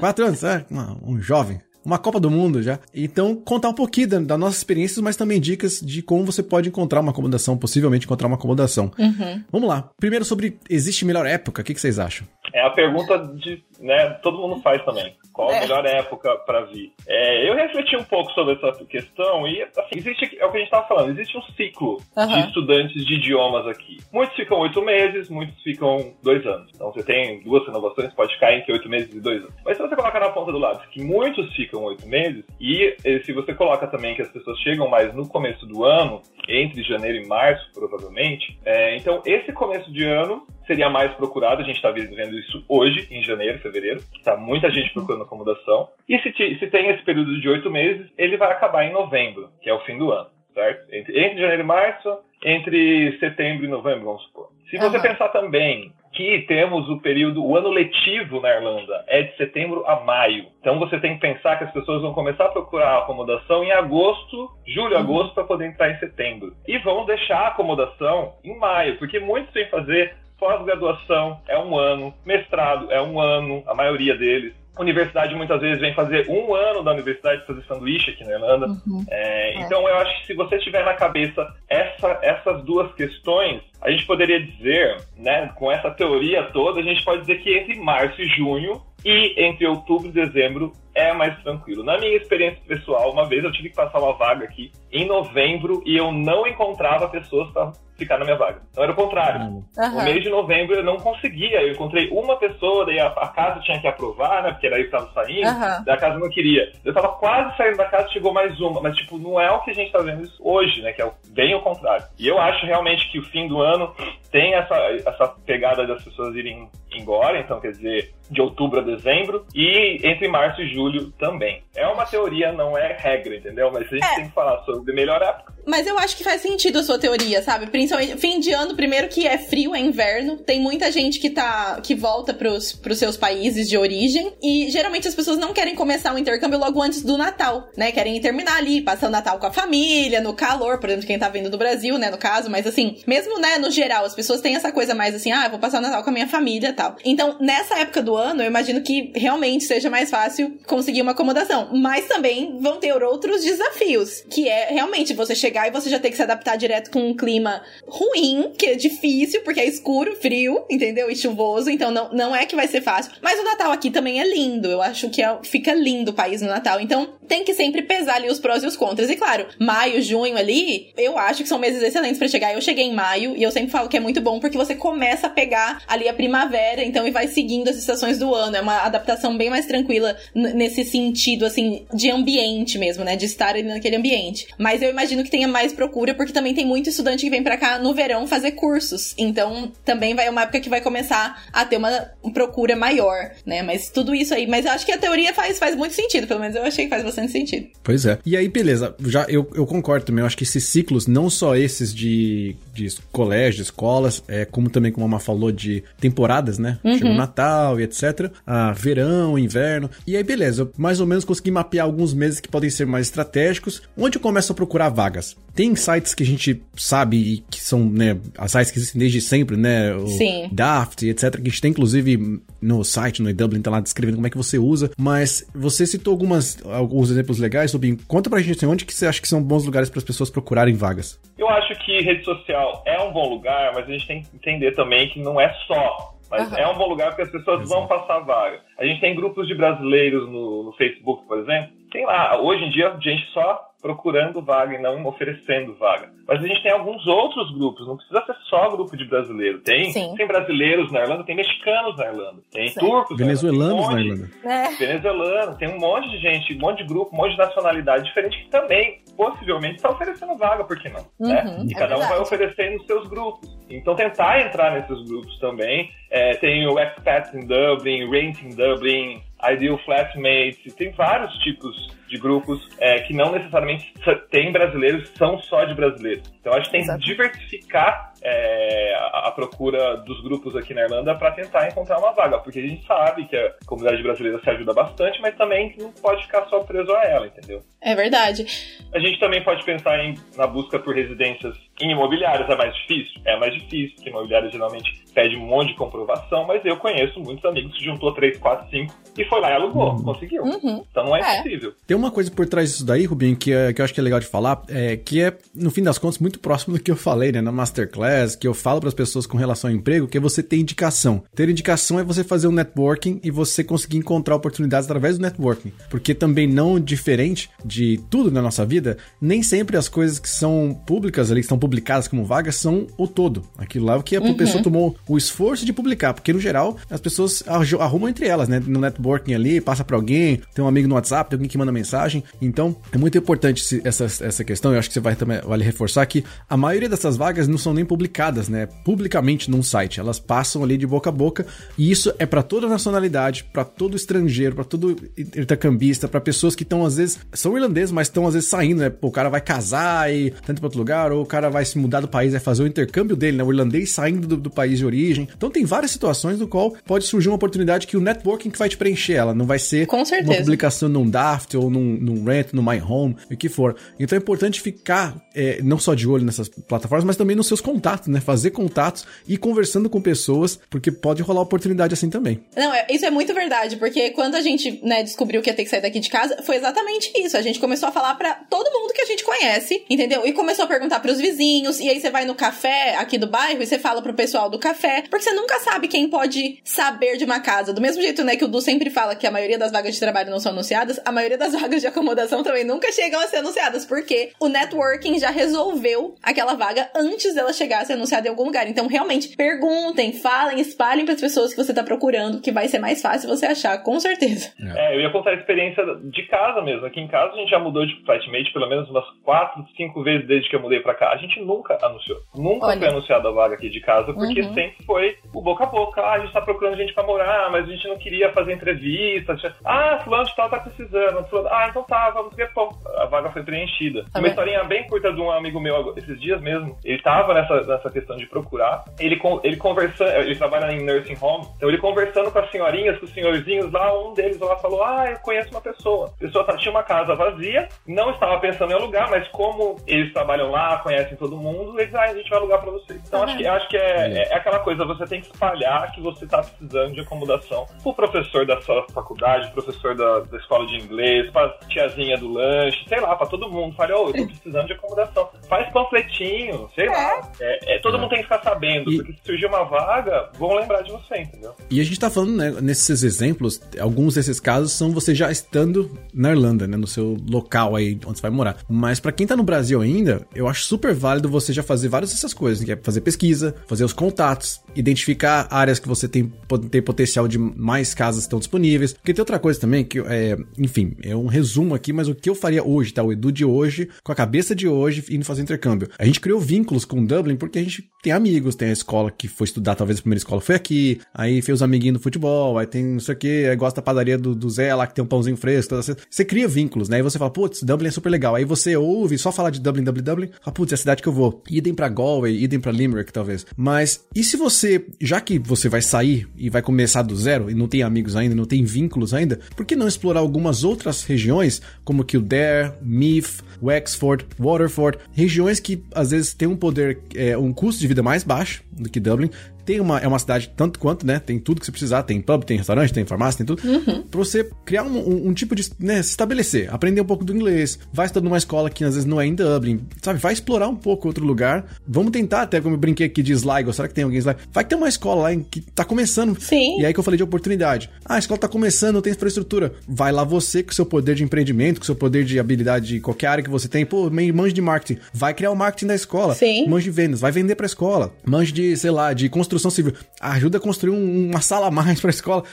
B: Quatro anos, é, um jovem uma Copa do Mundo já. Então, contar um pouquinho das da nossas experiências, mas também dicas de como você pode encontrar uma acomodação, possivelmente encontrar uma acomodação. Uhum. Vamos lá. Primeiro sobre existe melhor época, o que, que vocês acham?
C: É a pergunta de né, todo mundo faz também. Qual a melhor época para vir? É, eu refleti um pouco sobre essa questão e, assim, existe, é o que a gente estava falando, existe um ciclo uhum. de estudantes de idiomas aqui. Muitos ficam oito meses, muitos ficam dois anos. Então você tem duas renovações, pode cair entre oito meses e dois anos. Mas se você colocar na ponta do lado que muitos ficam oito meses, e se você coloca também que as pessoas chegam mais no começo do ano, entre janeiro e março, provavelmente, é, então esse começo de ano seria mais procurado. A gente está vendo isso hoje, em janeiro, fevereiro. Está muita gente procurando acomodação. E se, se tem esse período de oito meses, ele vai acabar em novembro, que é o fim do ano, certo? Entre, entre janeiro e março, entre setembro e novembro, vamos supor. Se você uhum. pensar também que temos o período, o ano letivo na Irlanda é de setembro a maio. Então você tem que pensar que as pessoas vão começar a procurar acomodação em agosto, julho, uhum. agosto, para poder entrar em setembro. E vão deixar a acomodação em maio, porque muitos têm que fazer Pós-graduação é um ano, mestrado é um ano, a maioria deles. Universidade muitas vezes vem fazer um ano da universidade fazer sanduíche aqui na Irlanda. Uhum. É, é. Então eu acho que se você tiver na cabeça essa, essas duas questões, a gente poderia dizer, né, com essa teoria toda, a gente pode dizer que entre março e junho e entre outubro e dezembro é mais tranquilo. Na minha experiência pessoal, uma vez eu tive que passar uma vaga aqui em novembro e eu não encontrava pessoas para ficar na minha vaga. Então era o contrário. Uhum. No mês de novembro eu não conseguia. Eu encontrei uma pessoa, daí a, a casa tinha que aprovar, né? Porque era eu que tava saindo, uhum. daí a casa não queria. Eu tava quase saindo da casa, chegou mais uma. Mas, tipo, não é o que a gente tá vendo hoje, né? Que é bem o contrário. E eu acho realmente que o fim do ano tem essa, essa pegada das pessoas irem embora, então quer dizer, de outubro a dezembro, e entre março e julho também. É uma teoria, não é regra, entendeu? Mas a gente é. tem que falar sobre melhor época.
A: Mas eu acho que faz sentido a sua teoria, sabe? Principalmente fim de ano, primeiro que é frio, é inverno. Tem muita gente que tá que volta pros, pros seus países de origem. E geralmente as pessoas não querem começar o intercâmbio logo antes do Natal, né? Querem terminar ali, passar o Natal com a família, no calor, por exemplo, quem tá vindo do Brasil, né? No caso, mas assim, mesmo, né, no geral, as pessoas têm essa coisa mais assim, ah, vou passar o Natal com a minha família tal. Então, nessa época do ano, eu imagino que realmente seja mais fácil conseguir uma acomodação. Mas também vão ter outros desafios, que é realmente você chegar e você já ter que se adaptar direto com um clima ruim, que é difícil, porque é escuro, frio, entendeu? E chuvoso, então não, não é que vai ser fácil. Mas o Natal aqui também é lindo. Eu acho que é, fica lindo o país no Natal. Então tem que sempre pesar ali os prós e os contras. E claro, maio, junho ali, eu acho que são meses excelentes para chegar. Eu cheguei em maio e eu sempre falo que é muito bom porque você começa a pegar ali a primavera, então e vai seguindo as estações do ano. É uma adaptação bem mais tranquila nesse sentido, assim, de ambiente mesmo, né? De estar ali naquele ambiente. Mas eu imagino que tenha mais procura, porque também tem muito estudante que vem para cá no verão fazer cursos. Então, também vai uma época que vai começar a ter uma procura maior, né? Mas tudo isso aí. Mas eu acho que a teoria faz, faz muito sentido, pelo menos eu achei que faz bastante sentido.
B: Pois é. E aí, beleza. Já eu, eu concordo também. Eu acho que esses ciclos, não só esses de, de colégios, escolas, é, como também, como a Má falou, de temporadas, né? Uhum. Chega o Natal e etc. Ah, verão, inverno. E aí, beleza. Eu mais ou menos consegui mapear alguns meses que podem ser mais estratégicos. Onde eu começo a procurar vagas? Tem sites que a gente sabe que são, né, as sites que existem desde sempre, né? O Sim. Daft, etc. Que a gente tem, inclusive, no site, no Dublin, tá lá descrevendo como é que você usa. Mas você citou algumas, alguns exemplos legais, sobre Conta pra gente assim, onde que você acha que são bons lugares para as pessoas procurarem vagas.
C: Eu acho que rede social é um bom lugar, mas a gente tem que entender também que não é só mas uhum. é um bom lugar porque as pessoas Exato. vão passar vaga. A gente tem grupos de brasileiros no, no Facebook, por exemplo. Tem lá, hoje em dia, gente só procurando vaga e não oferecendo vaga. Mas a gente tem alguns outros grupos, não precisa ser só grupo de brasileiro. Tem, tem brasileiros na Irlanda, tem mexicanos na Irlanda, tem Sim. turcos
B: venezuelanos na Irlanda.
C: É. Venezuelanos, tem um monte de gente, um monte de grupo, um monte de nacionalidade diferente que também possivelmente está oferecendo vaga, por que não? Né? Uhum, né? E é cada um vai oferecer nos seus grupos. Então tentar entrar nesses grupos também. É, tem o Expats in Dublin, Rent in Dublin, Ideal Flatmates, tem vários tipos de grupos é, que não necessariamente tem brasileiros, são só de brasileiros. Então a gente tem Exato. que diversificar é, a, procura dos grupos aqui na Irlanda para tentar encontrar uma vaga, porque a gente sabe que a comunidade brasileira se ajuda bastante, mas também não pode ficar só preso a ela, entendeu?
A: É verdade.
C: A gente também pode pensar em, na busca por residências em imobiliárias. É mais difícil? É mais difícil, porque imobiliária geralmente pede um monte de comprovação, mas eu conheço muitos amigos que juntou 3, 4, 5 e foi lá e alugou, uhum. conseguiu. Uhum. Então não é, é. possível.
B: Tem uma coisa por trás disso daí, Rubinho, que, é, que eu acho que é legal de falar, é que é, no fim das contas, muito próximo do que eu falei, né, na Masterclass, que eu falo para as pessoas com relação ao emprego, que é você ter indicação. Ter indicação é você fazer um networking e você conseguir encontrar oportunidades através do networking. Porque também não diferente de tudo na nossa vida, nem sempre as coisas que são públicas ali, que estão publicadas como vagas, são o todo. Aquilo lá é o que a uhum. pessoa tomou o esforço de publicar, porque no geral as pessoas arrumam entre elas, né? No networking ali, passa para alguém, tem um amigo no WhatsApp, tem alguém que manda mensagem. Então, é muito importante essa, essa questão. Eu acho que você vai também vale reforçar que a maioria dessas vagas não são nem publicadas, né? Publicamente num site. Elas passam ali de boca a boca. E isso é para toda nacionalidade, para todo estrangeiro, para todo intercambista, para pessoas que estão às vezes são irlandeses, mas estão às vezes saindo, né? Pô, o cara vai casar e tanto para outro lugar, ou o cara vai se mudar do país, vai fazer o intercâmbio dele, né? O irlandês saindo do, do país de origem. Então tem várias situações no qual pode surgir uma oportunidade que o networking que vai te preencher. Ela não vai ser uma publicação num Daft ou num, num Rent, no My Home, o que for. Então é importante ficar é, não só de olho nessas plataformas, mas também nos seus contatos, né? Fazer contatos e conversando com pessoas, porque pode rolar oportunidade assim também.
A: Não, é, isso é muito verdade, porque quando a gente né, descobriu que ia ter que sair daqui de casa, foi exatamente isso. A gente começou a falar para todo mundo que a gente conhece, entendeu? E começou a perguntar para os vizinhos, e aí você vai no café aqui do bairro e você fala pro pessoal do café, porque você nunca sabe quem pode saber de uma casa. Do mesmo jeito, né, que o Du sempre fala que a maioria das vagas de trabalho não são anunciadas, a maioria das vagas de acomodação também nunca chegam a ser anunciadas, porque o networking já resolveu aquela vaga antes dela chegar a ser anunciada em algum lugar. Então, realmente, perguntem, falem, espalhem para as pessoas que você tá procurando, que vai ser mais fácil você achar, com certeza.
C: É, eu ia contar a experiência de casa mesmo. Aqui em casa a gente já mudou de flatmate pelo menos umas quatro, cinco vezes desde que eu mudei para cá. A gente nunca anunciou. Nunca Olha. foi anunciada a vaga aqui de casa, porque uhum. sempre foi o boca a boca. Ah, a gente tá procurando gente para morar, mas a gente não queria fazer entrevista. Ah, fulano de tal tá precisando. Ah, então tá, vamos ver. Pô, a vaga foi preenchida. Tá Uma historinha bem curta de um amigo meu esses dias mesmo. Ele tava nessa, nessa questão de procurar. Ele, ele conversando, ele trabalha em nursing home, então ele conversando com as senhorinhas, com os senhorzinhos lá, um deles lá falou: Ah, eu conheço uma pessoa. A pessoa tá, tinha uma casa vazia, não estava pensando em alugar, mas como eles trabalham lá, conhecem todo mundo, eles, ah, a gente vai alugar pra vocês. Então uhum. acho que, acho que é, é, aquela coisa, você tem que espalhar que você tá precisando de acomodação pro professor da sua faculdade, professor da, da escola de inglês, pra tiazinha do lanche, sei lá, pra todo mundo. Fale, ô, oh, eu tô precisando de acomodação. Faz panfletinho, sei é. lá. É, é todo é. mundo tem que ficar sabendo, e... porque se surgir uma vaga, vão lembrar de você, entendeu?
B: E a gente tá falando, né, nesses exemplos, alguns desses casos são você já estando na Irlanda, né, no seu local aí onde você vai morar. Mas para quem tá no Brasil ainda, eu acho super válido você já fazer várias dessas coisas, que é fazer pesquisa, fazer os contatos, identificar áreas que você tem, tem potencial de mais casas estão disponíveis. Porque tem outra coisa também que, é, enfim, é um resumo aqui, mas o que eu faria hoje, tá? O Edu de hoje, com a cabeça de hoje, indo fazer intercâmbio. A gente criou vínculos com Dublin porque a gente tem amigos, tem a escola que foi estudar, talvez a primeira escola foi aqui, aí fez os amiguinhos do futebol, aí tem não sei o que, aí gosta da padaria do, do Zé lá que tem um pãozinho fresco, você cria vínculos, né? Aí você fala, putz, Dublin é super legal. Aí você ouve só falar de Dublin, Dublin, Dublin, fala, putz, é a cidade que eu vou. Idem pra Galway, idem pra Limerick, talvez. Mas, e se você, já que você vai sair e vai começar do zero, e não tem amigos ainda, não tem vínculos ainda, por que não explorar algumas outras regiões, como Kildare, Meath, Wexford, Waterford, regiões que às vezes têm um poder, é, um custo de vida mais baixo do que Dublin, tem uma, é uma cidade tanto quanto, né? Tem tudo que você precisar, tem pub, tem restaurante, tem farmácia, tem tudo. Uhum. Pra você criar um, um, um, tipo de, né, se estabelecer, aprender um pouco do inglês, vai estudar numa escola que às vezes não é em Dublin, sabe? Vai explorar um pouco outro lugar. Vamos tentar até, como eu brinquei aqui de Sligo, será que tem alguém em Sligo? Vai ter uma escola lá em, que tá começando.
A: Sim.
B: E aí que eu falei de oportunidade. Ah, a escola tá começando, não tem infraestrutura. Vai lá você com seu poder de empreendimento, com seu poder de habilidade de qualquer área que você tem. Pô, manje de marketing. Vai criar o marketing da escola.
A: Sim.
B: Manje de vendas, vai vender pra escola. Manje de, sei lá, de construção civil. Ah, ajuda a construir um, uma sala a mais para a escola.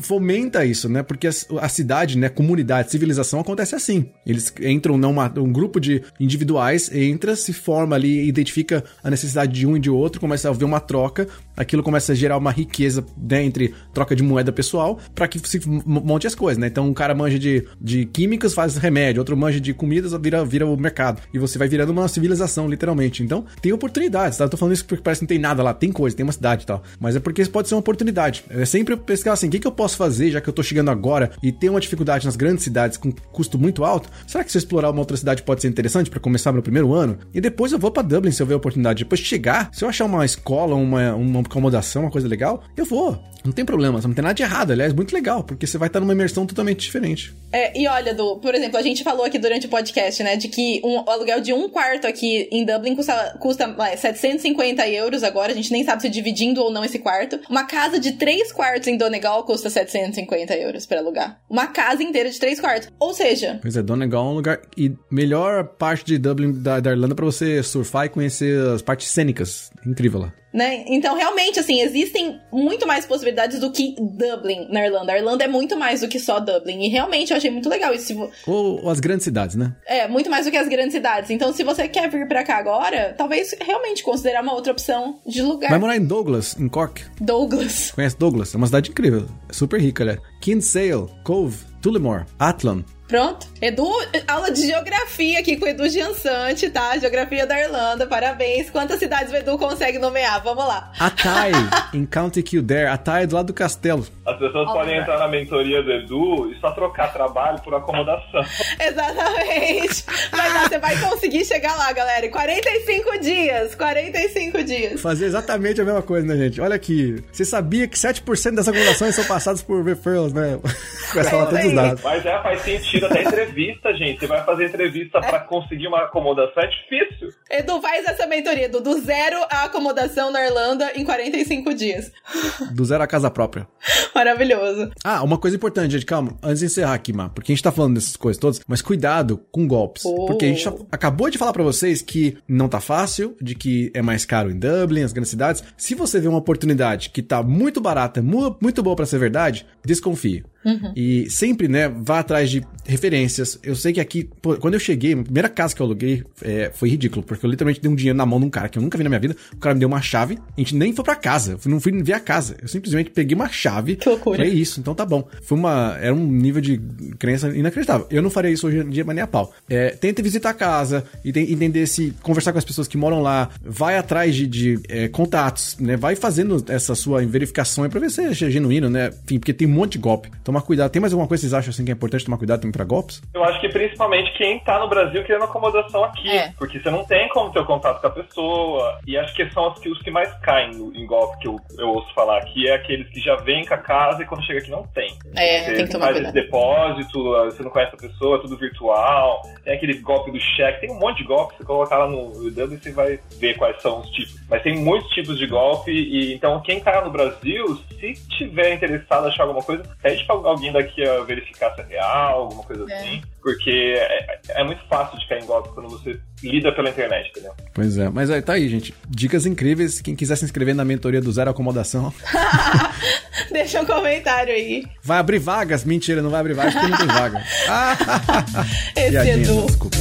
B: Fomenta isso, né? Porque a, a, cidade, né, comunidade, civilização acontece assim. Eles entram numa um grupo de individuais, entra, se forma ali, identifica a necessidade de um e de outro, começa a haver uma troca, aquilo começa a gerar uma riqueza né, entre troca de moeda pessoal para que se monte as coisas, né? Então um cara manja de, de químicas, faz remédio, outro manja de comidas, vira, vira o mercado. E você vai virando uma civilização, literalmente. Então, tem oportunidades, tá? Eu tô falando isso porque parece que não tem nada lá, tem coisa, tem uma cidade e tal. Mas é porque isso pode ser uma oportunidade. É sempre pesquisar assim, o que, que eu posso fazer, já que eu tô chegando agora e tem uma dificuldade nas grandes cidades com custo muito alto? Será que se eu explorar uma outra cidade pode ser interessante para começar meu primeiro ano? E depois eu vou para Dublin se eu ver a oportunidade. Depois de chegar, se eu achar uma escola, uma, uma acomodação, uma coisa legal, eu vou. Não tem problema, não tem nada de errado. Aliás, muito legal, porque você vai estar numa imersão totalmente diferente.
A: É, e olha, do, por exemplo, a gente falou aqui durante o podcast, né, de que um, o aluguel de um quarto aqui em Dublin custa, custa é, 750 euros agora, a gente nem sabe se dividindo ou não esse quarto. Uma casa de três quartos em Donegal custa 750 euros para alugar. Uma casa inteira de três quartos. Ou seja...
B: Pois é, Donegal é um lugar... E melhor parte de Dublin, da, da Irlanda, para você surfar e conhecer as partes cênicas. Incrível lá.
A: Né? Então, realmente, assim, existem muito mais possibilidades do que Dublin na Irlanda. A Irlanda é muito mais do que só Dublin. E realmente eu achei muito legal isso.
B: Ou, as grandes cidades, né?
A: É, muito mais do que as grandes cidades. Então, se você quer vir pra cá agora, talvez realmente considerar uma outra opção de lugar.
B: Vai morar em Douglas, em Cork.
A: Douglas.
B: Conhece Douglas? É uma cidade incrível. É super rica, né? Kinsale, Cove, Tullamore, Athlone.
A: Pronto. Edu, aula de geografia aqui com o Edu Giansante, tá? Geografia da Irlanda, parabéns. Quantas cidades o Edu consegue nomear? Vamos lá.
B: Atay, em County Kildare. Atay é do lado do castelo.
C: As pessoas podem entrar na mentoria do Edu e só trocar trabalho por acomodação.
A: Exatamente. Mas você vai conseguir chegar lá, galera. 45 dias. 45 dias.
B: Fazer exatamente a mesma coisa, né, gente? Olha aqui. Você sabia que 7% das acomodações são passadas por referrals, né? Com essa lá todos os dados.
C: Mas é, faz sentido tira até entrevista, gente. Você vai fazer entrevista para conseguir uma acomodação, é difícil.
A: Edu, faz essa mentoria, Edu, do zero à acomodação na Irlanda em 45 dias.
B: Do zero à casa própria.
A: Maravilhoso.
B: Ah, uma coisa importante, gente, calma, antes de encerrar aqui, Má, porque a gente tá falando dessas coisas todas, mas cuidado com golpes. Oh. Porque a gente acabou de falar para vocês que não tá fácil, de que é mais caro em Dublin, as grandes cidades. Se você vê uma oportunidade que tá muito barata, muito boa para ser verdade, desconfie. Uhum. E sempre, né, vá atrás de referências. Eu sei que aqui, pô, quando eu cheguei, a primeira casa que eu aluguei é, foi ridículo, porque eu literalmente dei um dinheiro na mão de um cara que eu nunca vi na minha vida. O cara me deu uma chave, a gente nem foi pra casa, eu não fui ver a casa. Eu simplesmente peguei uma chave.
A: Que loucura.
B: Foi isso, então tá bom. Foi uma. Era um nível de crença inacreditável. Eu não faria isso hoje em dia, mas nem a pau. É, tente visitar a casa, e entender se. conversar com as pessoas que moram lá, vai atrás de, de é, contatos, né? Vai fazendo essa sua verificação aí pra ver se é genuíno, né? Enfim, porque tem um monte de golpe. Tomar cuidado. Tem mais alguma coisa que vocês acham assim que é importante tomar cuidado também pra golpes?
C: Eu acho que principalmente quem tá no Brasil querendo acomodação aqui. É. Porque você não tem como ter contato com a pessoa. E acho que são os que, os que mais caem em golpe que eu, eu ouço falar aqui. É aqueles que já vêm com a casa e quando chega aqui não tem.
A: É, você tem que tomar
C: faz cuidado. esse depósito, você não conhece a pessoa, é tudo virtual. Tem aquele golpe do cheque. Tem um monte de golpe. Você colocar lá no dedo e você vai ver quais são os tipos. Mas tem muitos tipos de golpe. E então quem tá no Brasil, se tiver interessado em achar alguma coisa, pede pra alguém daqui a verificar se é real, alguma coisa é. assim. Porque é, é, muito fácil de cair em golpe quando você lida pela internet, entendeu?
B: Pois é, mas aí tá aí, gente. Dicas incríveis. Quem quiser se inscrever na mentoria do Zero Acomodação.
A: Deixa um comentário aí.
B: Vai abrir vagas? Mentira, não vai abrir vagas porque não tem vaga.
A: Esse Edu. Desculpa.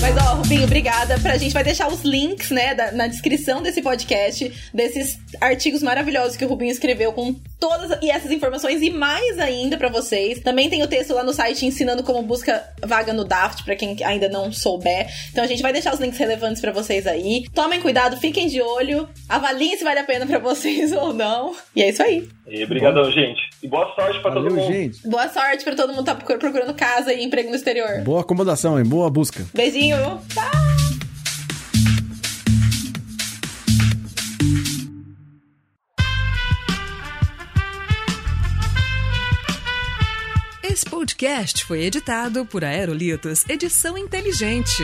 A: Mas, ó, Rubinho, obrigada. Pra gente vai deixar os links, né, da, na descrição desse podcast, desses artigos maravilhosos que o Rubinho escreveu com todas e essas informações e mais ainda para vocês. Também tem o texto lá no site ensinando como busca vaga no Daft, para quem ainda não souber. Então a gente vai deixar os links relevantes para vocês aí. Tomem cuidado, fiquem de olho, avaliem se vale a pena para vocês ou não. E é isso aí.
C: E obrigadão, Bom. gente. E boa sorte para todo mundo. Gente.
A: Boa sorte para todo mundo que tá procurando casa e emprego no exterior.
B: Boa acomodação, e boa busca.
A: Beijinho. Tchau.
D: Esse podcast foi editado por Aerolitos Edição Inteligente.